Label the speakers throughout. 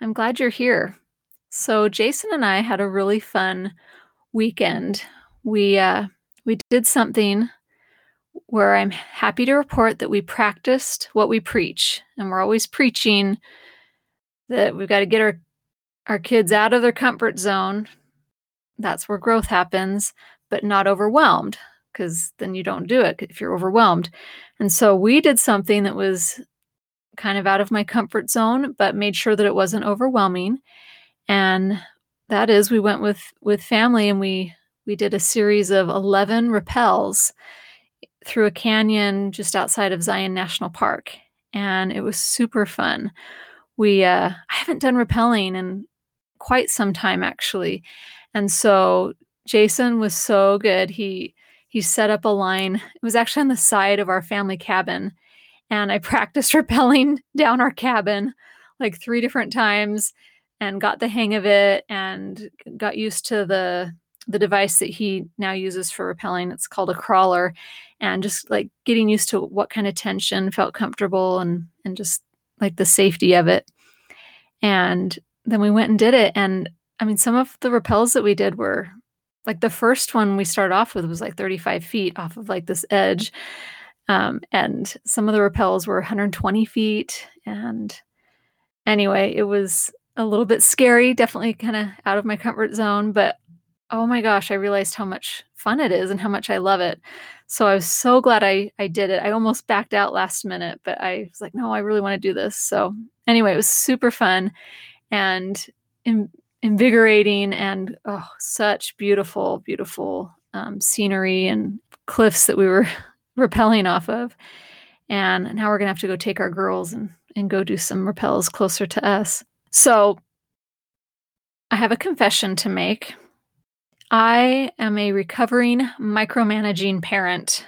Speaker 1: I'm glad you're here. So Jason and I had a really fun weekend. We uh, we did something where I'm happy to report that we practiced what we preach, and we're always preaching that we've got to get our our kids out of their comfort zone. That's where growth happens, but not overwhelmed because then you don't do it if you're overwhelmed. And so we did something that was kind of out of my comfort zone, but made sure that it wasn't overwhelming. And that is we went with with family and we we did a series of 11 rappels through a canyon just outside of Zion National Park. And it was super fun. We uh I haven't done rappelling in quite some time actually. And so Jason was so good. He he set up a line. It was actually on the side of our family cabin and I practiced rappelling down our cabin like three different times and got the hang of it and got used to the the device that he now uses for rappelling. It's called a crawler and just like getting used to what kind of tension felt comfortable and and just like the safety of it. And then we went and did it and I mean some of the rappels that we did were like the first one we started off with was like 35 feet off of like this edge um, and some of the rappels were 120 feet. And anyway, it was a little bit scary, definitely kind of out of my comfort zone. But oh my gosh, I realized how much fun it is and how much I love it. So I was so glad I, I did it. I almost backed out last minute, but I was like, no, I really want to do this. So anyway, it was super fun and in, invigorating and oh, such beautiful, beautiful um, scenery and cliffs that we were rappelling off of. And now we're going to have to go take our girls and, and go do some rappels closer to us. So I have a confession to make. I am a recovering micromanaging parent.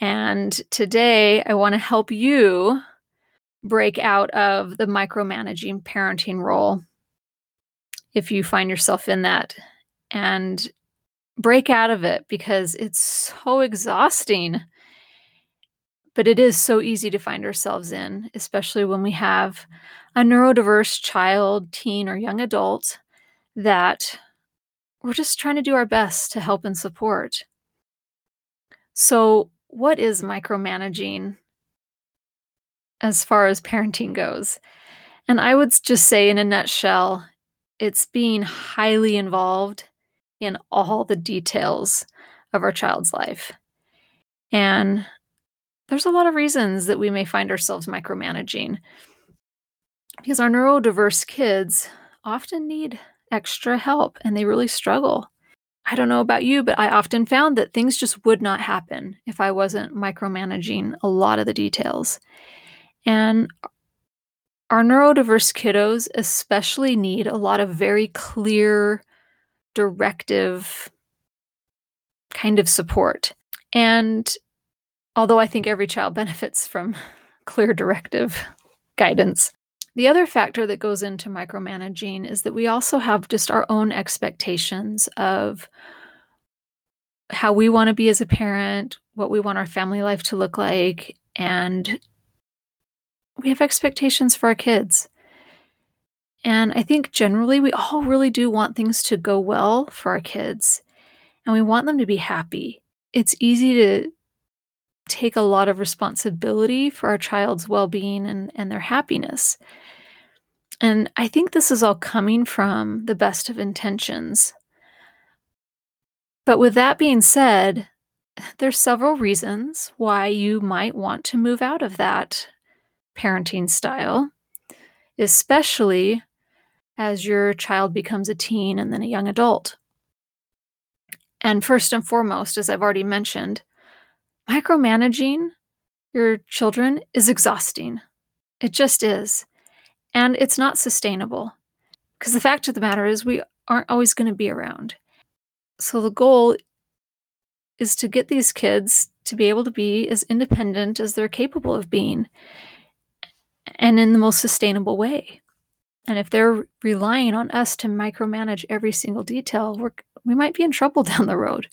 Speaker 1: And today I want to help you break out of the micromanaging parenting role if you find yourself in that and break out of it because it's so exhausting. But it is so easy to find ourselves in, especially when we have a neurodiverse child, teen, or young adult that we're just trying to do our best to help and support. So, what is micromanaging as far as parenting goes? And I would just say, in a nutshell, it's being highly involved in all the details of our child's life. And there's a lot of reasons that we may find ourselves micromanaging because our neurodiverse kids often need extra help and they really struggle. I don't know about you, but I often found that things just would not happen if I wasn't micromanaging a lot of the details. And our neurodiverse kiddos especially need a lot of very clear directive kind of support. And although I think every child benefits from clear directive guidance, the other factor that goes into micromanaging is that we also have just our own expectations of how we want to be as a parent, what we want our family life to look like, and we have expectations for our kids. And I think generally we all really do want things to go well for our kids and we want them to be happy. It's easy to take a lot of responsibility for our child's well being and, and their happiness. And I think this is all coming from the best of intentions. But with that being said, there's several reasons why you might want to move out of that parenting style, especially as your child becomes a teen and then a young adult. And first and foremost, as I've already mentioned, micromanaging your children is exhausting. It just is. And it's not sustainable because the fact of the matter is we aren't always going to be around. So the goal is to get these kids to be able to be as independent as they're capable of being and in the most sustainable way. And if they're relying on us to micromanage every single detail, we're, we might be in trouble down the road.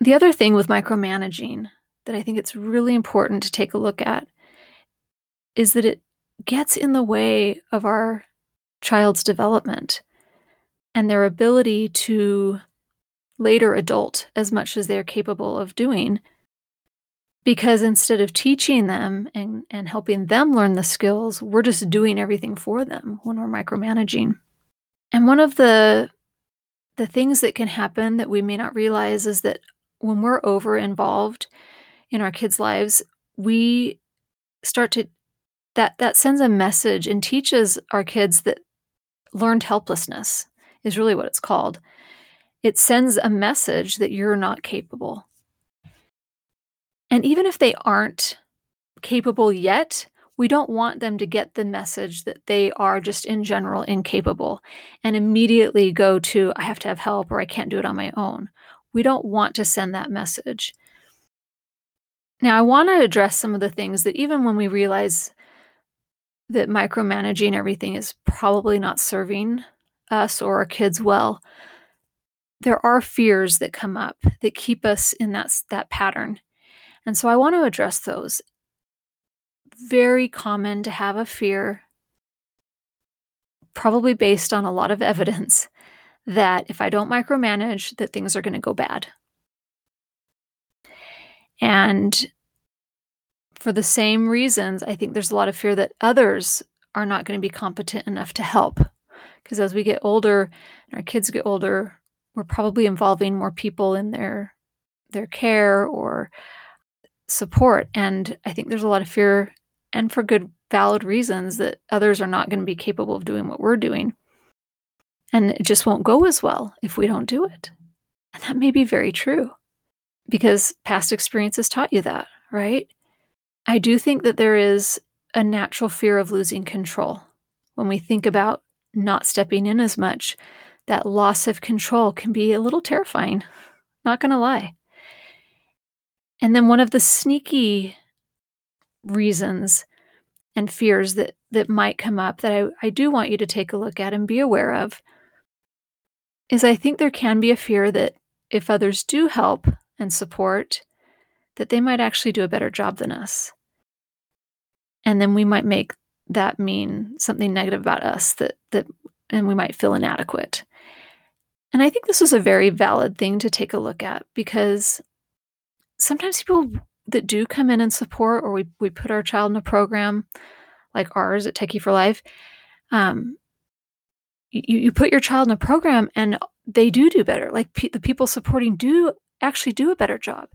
Speaker 1: The other thing with micromanaging that I think it's really important to take a look at is that it gets in the way of our child's development and their ability to later adult as much as they're capable of doing because instead of teaching them and, and helping them learn the skills we're just doing everything for them when we're micromanaging and one of the the things that can happen that we may not realize is that when we're over involved in our kids lives we start to that that sends a message and teaches our kids that learned helplessness is really what it's called it sends a message that you're not capable. And even if they aren't capable yet, we don't want them to get the message that they are just in general incapable and immediately go to, I have to have help or I can't do it on my own. We don't want to send that message. Now, I want to address some of the things that even when we realize that micromanaging everything is probably not serving us or our kids well, there are fears that come up that keep us in that that pattern. And so I want to address those. Very common to have a fear probably based on a lot of evidence that if I don't micromanage that things are going to go bad. And for the same reasons, I think there's a lot of fear that others are not going to be competent enough to help. Because as we get older and our kids get older, we're probably involving more people in their their care or support and i think there's a lot of fear and for good valid reasons that others are not going to be capable of doing what we're doing and it just won't go as well if we don't do it and that may be very true because past experiences taught you that right i do think that there is a natural fear of losing control when we think about not stepping in as much that loss of control can be a little terrifying. Not going to lie. And then one of the sneaky reasons and fears that that might come up that I, I do want you to take a look at and be aware of is I think there can be a fear that if others do help and support, that they might actually do a better job than us. And then we might make that mean something negative about us that that and we might feel inadequate. And I think this was a very valid thing to take a look at because sometimes people that do come in and support, or we, we put our child in a program like ours at Techie for Life, um, you, you put your child in a program and they do do better. Like pe- the people supporting do actually do a better job.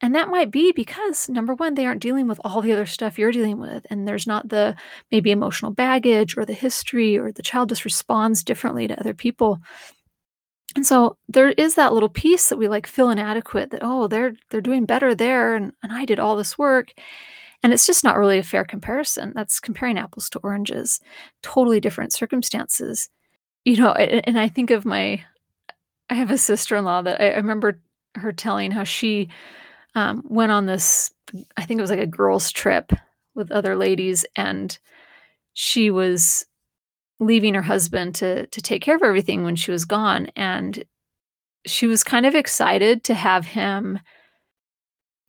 Speaker 1: And that might be because number one, they aren't dealing with all the other stuff you're dealing with. And there's not the maybe emotional baggage or the history, or the child just responds differently to other people and so there is that little piece that we like feel inadequate that oh they're they're doing better there and, and i did all this work. And it's just not really a fair comparison. That's comparing apples to oranges. Totally different circumstances. You know and, and i think of my i have a sister-in-law that i, I remember her telling how she um, went on this i think it was like a girls trip with other ladies and she was leaving her husband to to take care of everything when she was gone and she was kind of excited to have him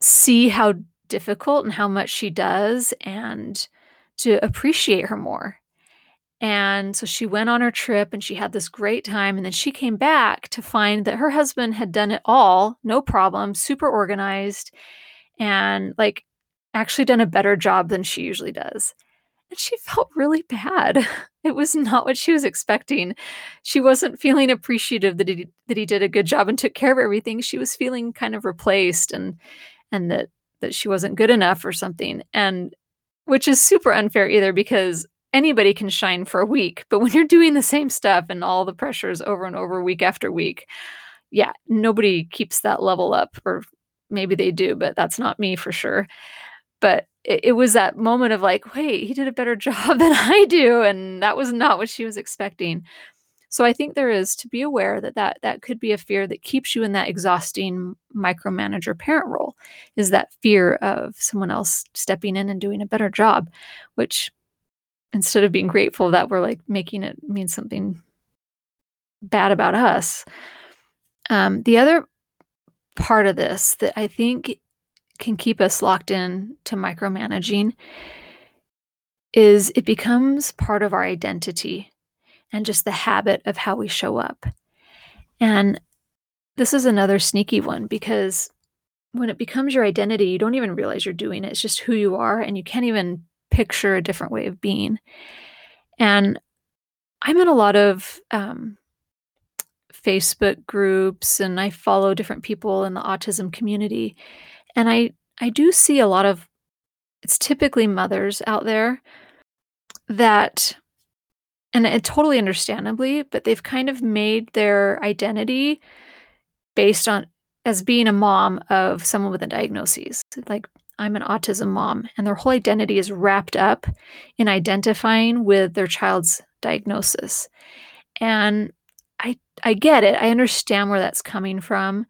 Speaker 1: see how difficult and how much she does and to appreciate her more. And so she went on her trip and she had this great time. And then she came back to find that her husband had done it all, no problem, super organized, and like actually done a better job than she usually does. And she felt really bad. It was not what she was expecting. She wasn't feeling appreciative that he that he did a good job and took care of everything. She was feeling kind of replaced and and that that she wasn't good enough or something. And which is super unfair either because anybody can shine for a week, but when you're doing the same stuff and all the pressures over and over week after week, yeah, nobody keeps that level up or maybe they do, but that's not me for sure. But it, it was that moment of like, wait, he did a better job than I do. And that was not what she was expecting. So I think there is to be aware that that, that could be a fear that keeps you in that exhausting micromanager parent role is that fear of someone else stepping in and doing a better job, which instead of being grateful that we're like making it mean something bad about us. Um, the other part of this that I think can keep us locked in to micromanaging is it becomes part of our identity and just the habit of how we show up. And this is another sneaky one because when it becomes your identity, you don't even realize you're doing it. It's just who you are, and you can't even picture a different way of being. And I'm in a lot of um, Facebook groups and I follow different people in the autism community. And I I do see a lot of it's typically mothers out there that and it totally understandably, but they've kind of made their identity based on as being a mom of someone with a diagnosis. Like I'm an autism mom, and their whole identity is wrapped up in identifying with their child's diagnosis. And I I get it. I understand where that's coming from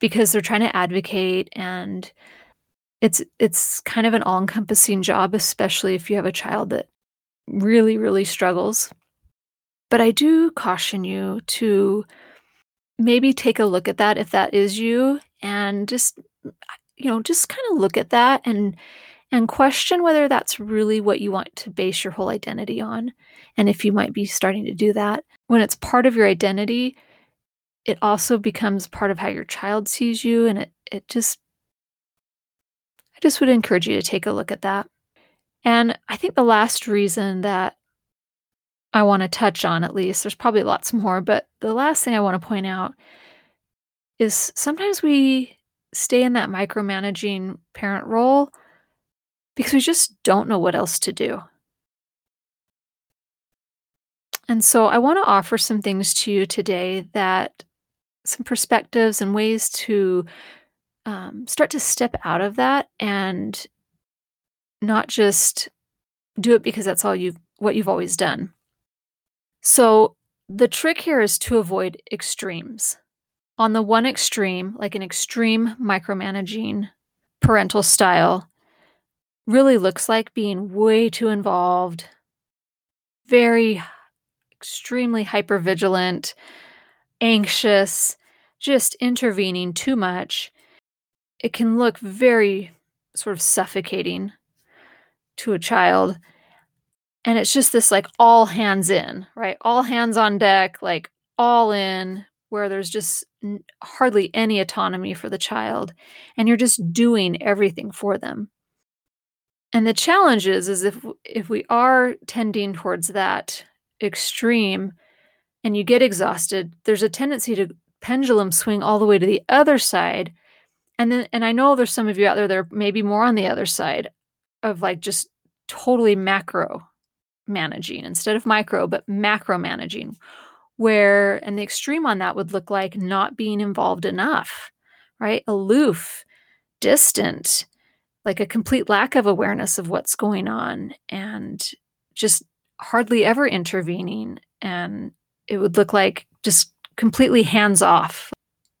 Speaker 1: because they're trying to advocate and it's it's kind of an all-encompassing job especially if you have a child that really really struggles. But I do caution you to maybe take a look at that if that is you and just you know just kind of look at that and and question whether that's really what you want to base your whole identity on and if you might be starting to do that when it's part of your identity, it also becomes part of how your child sees you. And it, it just, I just would encourage you to take a look at that. And I think the last reason that I want to touch on, at least, there's probably lots more, but the last thing I want to point out is sometimes we stay in that micromanaging parent role because we just don't know what else to do. And so I want to offer some things to you today that some perspectives and ways to um, start to step out of that and not just do it because that's all you've what you've always done. So the trick here is to avoid extremes. On the one extreme, like an extreme micromanaging parental style, really looks like being way too involved, very extremely hypervigilant, anxious, just intervening too much, it can look very sort of suffocating to a child. And it's just this like all hands in, right? All hands on deck, like all in, where there's just n- hardly any autonomy for the child. And you're just doing everything for them. And the challenge is, is if if we are tending towards that extreme and you get exhausted, there's a tendency to pendulum swing all the way to the other side. And then, and I know there's some of you out there that are maybe more on the other side of like just totally macro managing instead of micro, but macro managing, where, and the extreme on that would look like not being involved enough, right? Aloof, distant, like a complete lack of awareness of what's going on and just hardly ever intervening and it would look like just completely hands off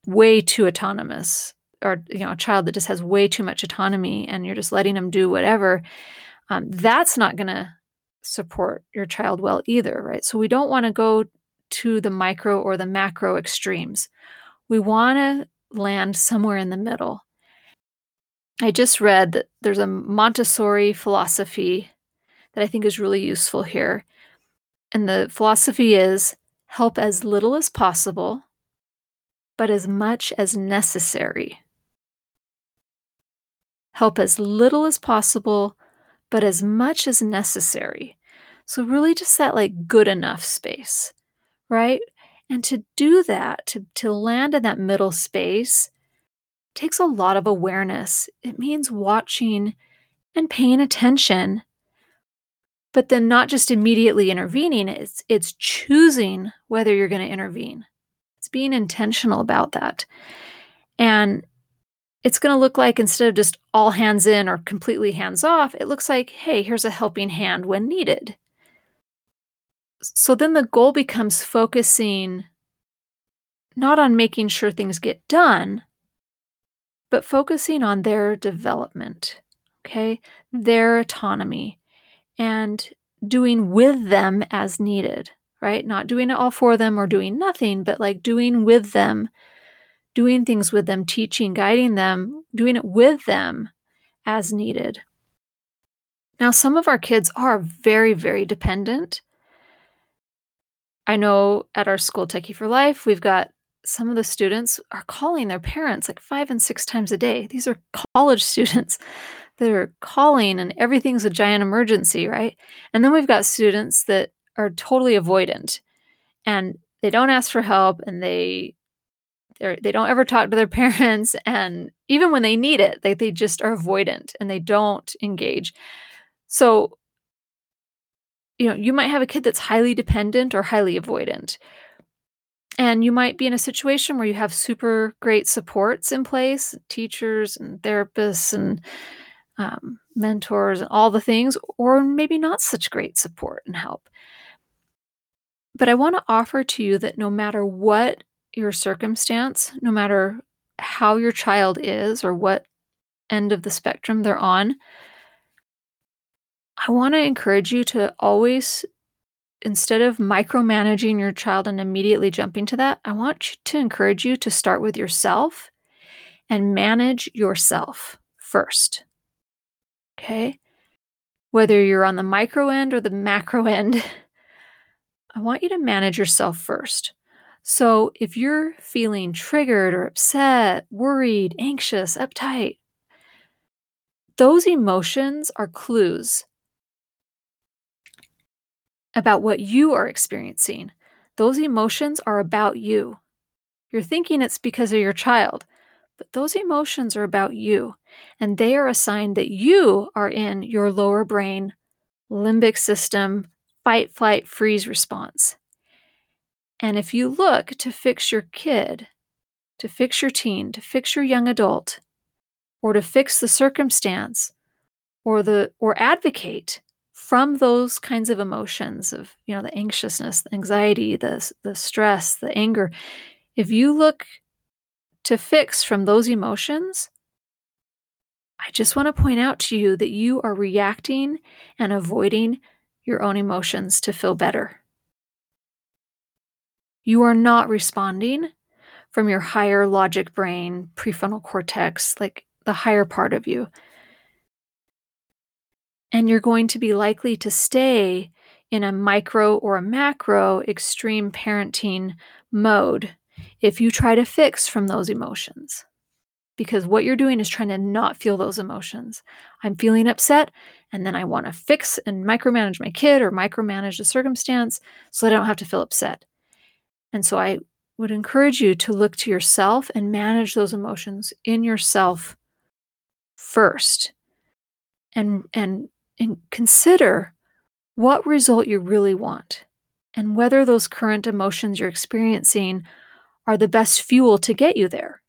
Speaker 1: way too autonomous or you know a child that just has way too much autonomy and you're just letting them do whatever um, that's not going to support your child well either right so we don't want to go to the micro or the macro extremes we want to land somewhere in the middle i just read that there's a montessori philosophy that I think is really useful here. And the philosophy is help as little as possible, but as much as necessary. Help as little as possible, but as much as necessary. So, really, just that like good enough space, right? And to do that, to, to land in that middle space, takes a lot of awareness. It means watching and paying attention but then not just immediately intervening it's it's choosing whether you're going to intervene. It's being intentional about that. And it's going to look like instead of just all hands in or completely hands off, it looks like, hey, here's a helping hand when needed. So then the goal becomes focusing not on making sure things get done, but focusing on their development, okay, their autonomy, and doing with them as needed, right? Not doing it all for them or doing nothing, but like doing with them, doing things with them, teaching, guiding them, doing it with them as needed. Now, some of our kids are very, very dependent. I know at our school, Techie for Life, we've got some of the students are calling their parents like five and six times a day. These are college students that are calling, and everything's a giant emergency, right? And then we've got students that are totally avoidant and they don't ask for help and they they don't ever talk to their parents and even when they need it they, they just are avoidant and they don't engage so you know you might have a kid that's highly dependent or highly avoidant and you might be in a situation where you have super great supports in place teachers and therapists and um, mentors and all the things or maybe not such great support and help but i want to offer to you that no matter what your circumstance no matter how your child is or what end of the spectrum they're on i want to encourage you to always instead of micromanaging your child and immediately jumping to that, I want to encourage you to start with yourself and manage yourself first. Okay? Whether you're on the micro end or the macro end, I want you to manage yourself first. So if you're feeling triggered or upset, worried, anxious, uptight, those emotions are clues about what you are experiencing. Those emotions are about you. You're thinking it's because of your child, but those emotions are about you, and they are a sign that you are in your lower brain, limbic system, fight, flight, freeze response. And if you look to fix your kid, to fix your teen, to fix your young adult, or to fix the circumstance, or the or advocate from those kinds of emotions of you know the anxiousness the anxiety the, the stress the anger if you look to fix from those emotions i just want to point out to you that you are reacting and avoiding your own emotions to feel better. You are not responding from your higher logic brain prefrontal cortex like the higher part of you. And you're going to be likely to stay in a micro or a macro extreme parenting mode if you try to fix from those emotions. Because what you're doing is trying to not feel those emotions. I'm feeling upset, and then I want to fix and micromanage my kid or micromanage the circumstance so I don't have to feel upset. And so I would encourage you to look to yourself and manage those emotions in yourself first and and and consider what result you really want and whether those current emotions you're experiencing are the best fuel to get you there.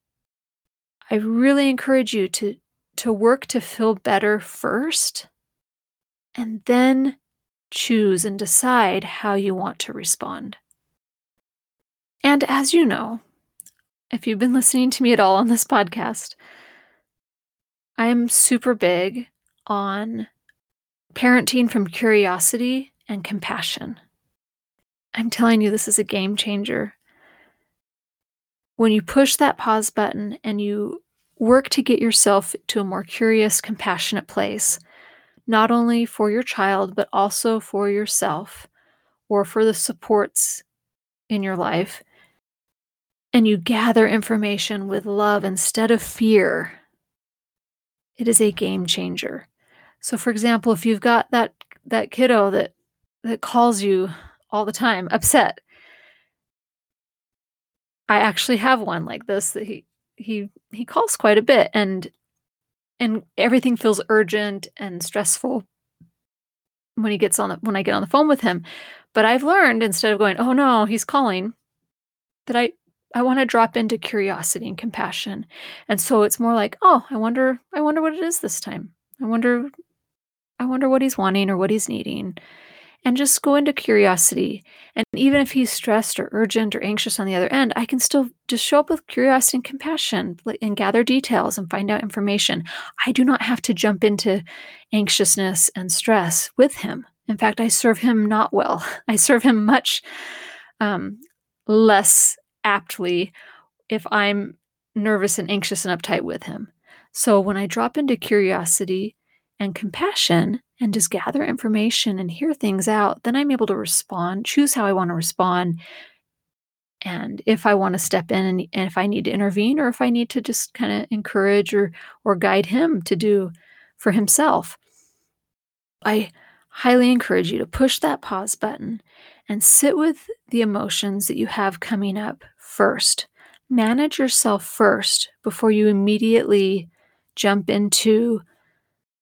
Speaker 1: I really encourage you to, to work to feel better first and then choose and decide how you want to respond. And as you know, if you've been listening to me at all on this podcast, I am super big on parenting from curiosity and compassion. I'm telling you, this is a game changer. When you push that pause button and you work to get yourself to a more curious, compassionate place, not only for your child, but also for yourself or for the supports in your life, and you gather information with love instead of fear, it is a game changer. So for example, if you've got that that kiddo that that calls you all the time upset. I actually have one like this that he he he calls quite a bit and and everything feels urgent and stressful when he gets on the when I get on the phone with him. But I've learned instead of going, "Oh no, he's calling," that I I want to drop into curiosity and compassion. And so it's more like, oh, I wonder, I wonder what it is this time. I wonder, I wonder what he's wanting or what he's needing. And just go into curiosity. And even if he's stressed or urgent or anxious on the other end, I can still just show up with curiosity and compassion and gather details and find out information. I do not have to jump into anxiousness and stress with him. In fact, I serve him not well. I serve him much um, less aptly if I'm nervous and anxious and uptight with him. So when I drop into curiosity and compassion and just gather information and hear things out, then I'm able to respond, choose how I want to respond. And if I want to step in and, and if I need to intervene or if I need to just kind of encourage or or guide him to do for himself. I highly encourage you to push that pause button and sit with the emotions that you have coming up first. Manage yourself first before you immediately jump into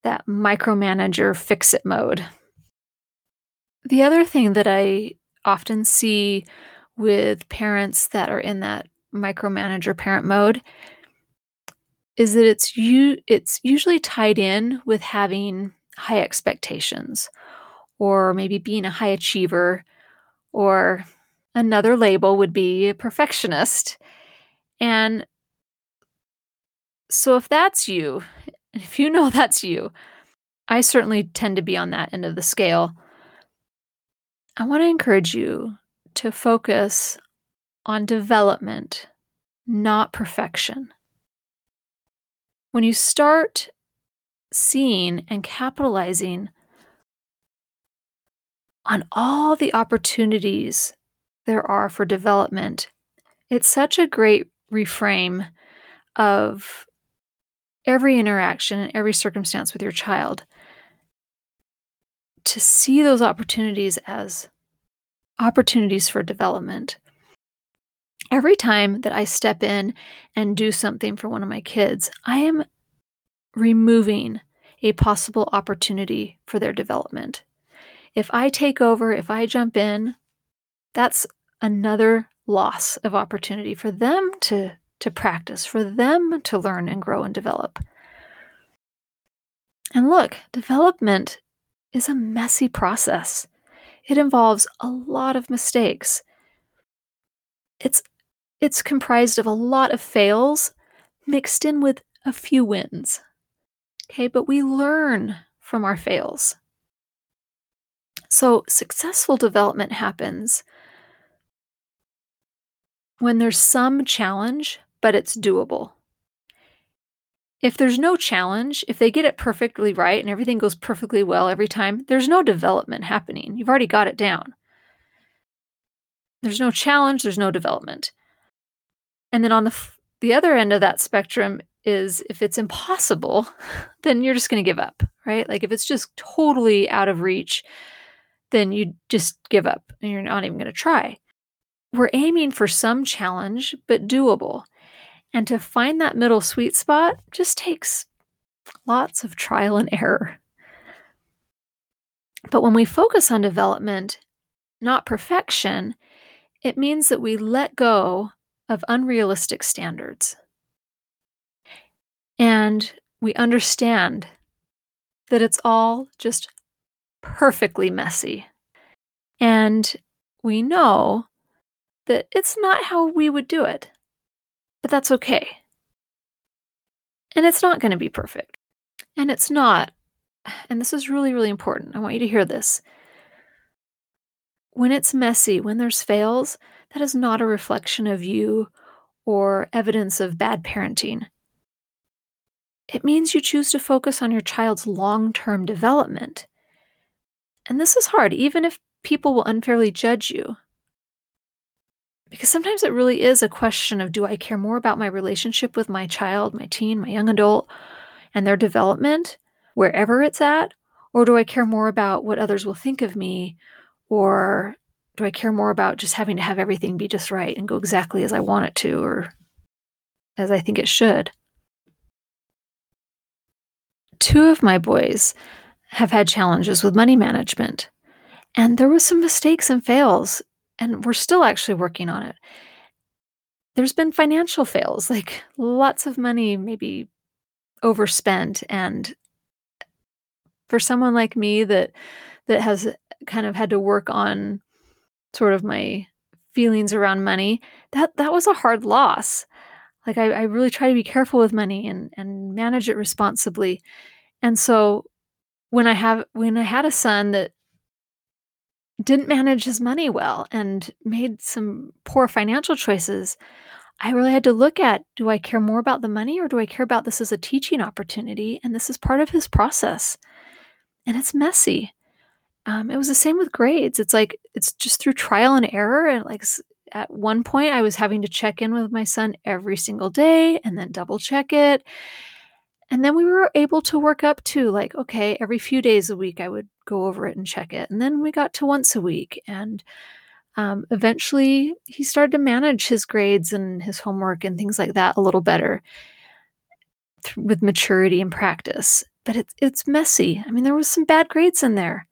Speaker 1: that micromanager fix it mode. The other thing that I often see with parents that are in that micromanager parent mode is that it's you it's usually tied in with having high expectations or maybe being a high achiever or another label would be a perfectionist. And so if that's you, if you know that's you, I certainly tend to be on that end of the scale. I want to encourage you to focus on development, not perfection. When you start seeing and capitalizing on all the opportunities there are for development. It's such a great reframe of every interaction and every circumstance with your child to see those opportunities as opportunities for development. Every time that I step in and do something for one of my kids, I am removing a possible opportunity for their development. If I take over, if I jump in, that's another loss of opportunity for them to to practice, for them to learn and grow and develop. And look, development is a messy process. It involves a lot of mistakes. It's it's comprised of a lot of fails mixed in with a few wins. Okay, but we learn from our fails. So, successful development happens when there's some challenge, but it's doable. If there's no challenge, if they get it perfectly right and everything goes perfectly well every time, there's no development happening. You've already got it down. There's no challenge, there's no development. And then on the f- the other end of that spectrum is if it's impossible, then you're just going to give up, right? Like if it's just totally out of reach, then you just give up and you're not even going to try. We're aiming for some challenge, but doable. And to find that middle sweet spot just takes lots of trial and error. But when we focus on development, not perfection, it means that we let go of unrealistic standards. And we understand that it's all just perfectly messy. And we know that it's not how we would do it, but that's okay. And it's not going to be perfect. And it's not, and this is really, really important. I want you to hear this. When it's messy, when there's fails, that is not a reflection of you or evidence of bad parenting. It means you choose to focus on your child's long term development and this is hard, even if people will unfairly judge you. Because sometimes it really is a question of do I care more about my relationship with my child, my teen, my young adult, and their development, wherever it's at? Or do I care more about what others will think of me? Or do I care more about just having to have everything be just right and go exactly as I want it to or as I think it should? Two of my boys have had challenges with money management. And there was some mistakes and fails, and we're still actually working on it. there's been financial fails, like lots of money maybe overspent and for someone like me that that has kind of had to work on sort of my feelings around money, that that was a hard loss. Like I, I really try to be careful with money and and manage it responsibly. And so when I have when I had a son that didn't manage his money well and made some poor financial choices, I really had to look at do I care more about the money or do I care about this as a teaching opportunity? And this is part of his process. And it's messy. Um, it was the same with grades. It's like it's just through trial and error. And like at one point, I was having to check in with my son every single day and then double check it. And then we were able to work up to like, okay, every few days a week, I would go over it and check it. And then we got to once a week. And um, eventually, he started to manage his grades and his homework and things like that a little better th- with maturity and practice. But it's it's messy. I mean, there was some bad grades in there.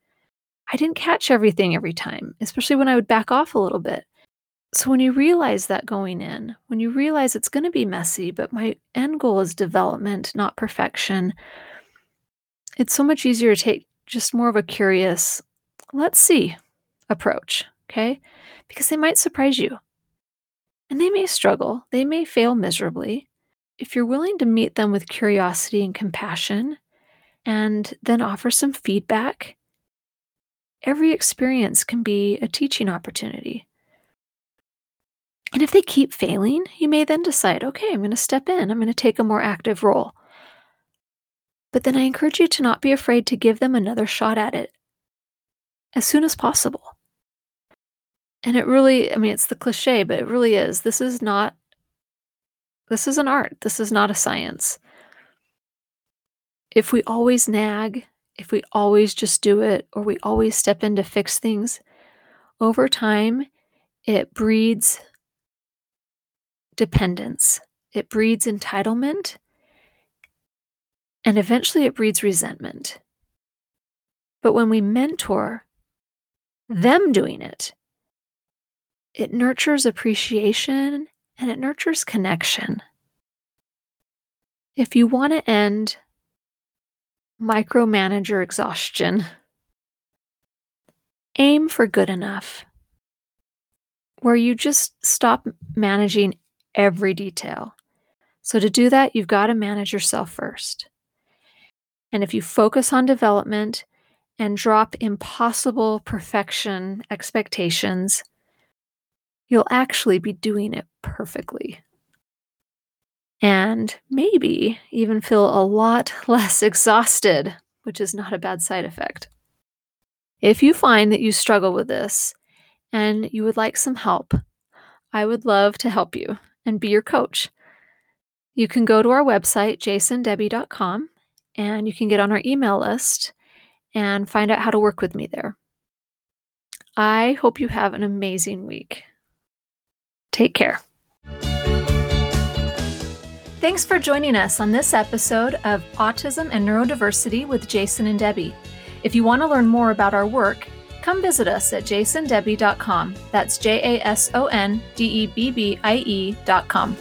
Speaker 1: I didn't catch everything every time, especially when I would back off a little bit. So when you realize that going in, when you realize it's going to be messy, but my end goal is development, not perfection, it's so much easier to take just more of a curious, let's see approach, okay? Because they might surprise you. And they may struggle, they may fail miserably. If you're willing to meet them with curiosity and compassion, and then offer some feedback, every experience can be a teaching opportunity. And if they keep failing, you may then decide, okay, I'm going to step in, I'm going to take a more active role. But then I encourage you to not be afraid to give them another shot at it as soon as possible. And it really, I mean, it's the cliche, but it really is. This is not, this is an art. This is not a science. If we always nag, if we always just do it, or we always step in to fix things, over time, it breeds dependence, it breeds entitlement, and eventually it breeds resentment. But when we mentor them doing it, it nurtures appreciation and it nurtures connection. If you want to end micromanager exhaustion. Aim for good enough, where you just stop managing every detail. So, to do that, you've got to manage yourself first. And if you focus on development and drop impossible perfection expectations, you'll actually be doing it perfectly and maybe even feel a lot less exhausted, which is not a bad side effect. If you find that you struggle with this and you would like some help, I would love to help you and be your coach. You can go to our website, jasondebbie.com, and you can get on our email list and find out how to work with me there. I hope you have an amazing week. Take care. Thanks for joining us on this episode of Autism and Neurodiversity with Jason and Debbie. If you want to learn more about our work, come visit us at jasondebbie.com. That's J A S O N D E B B I E.com.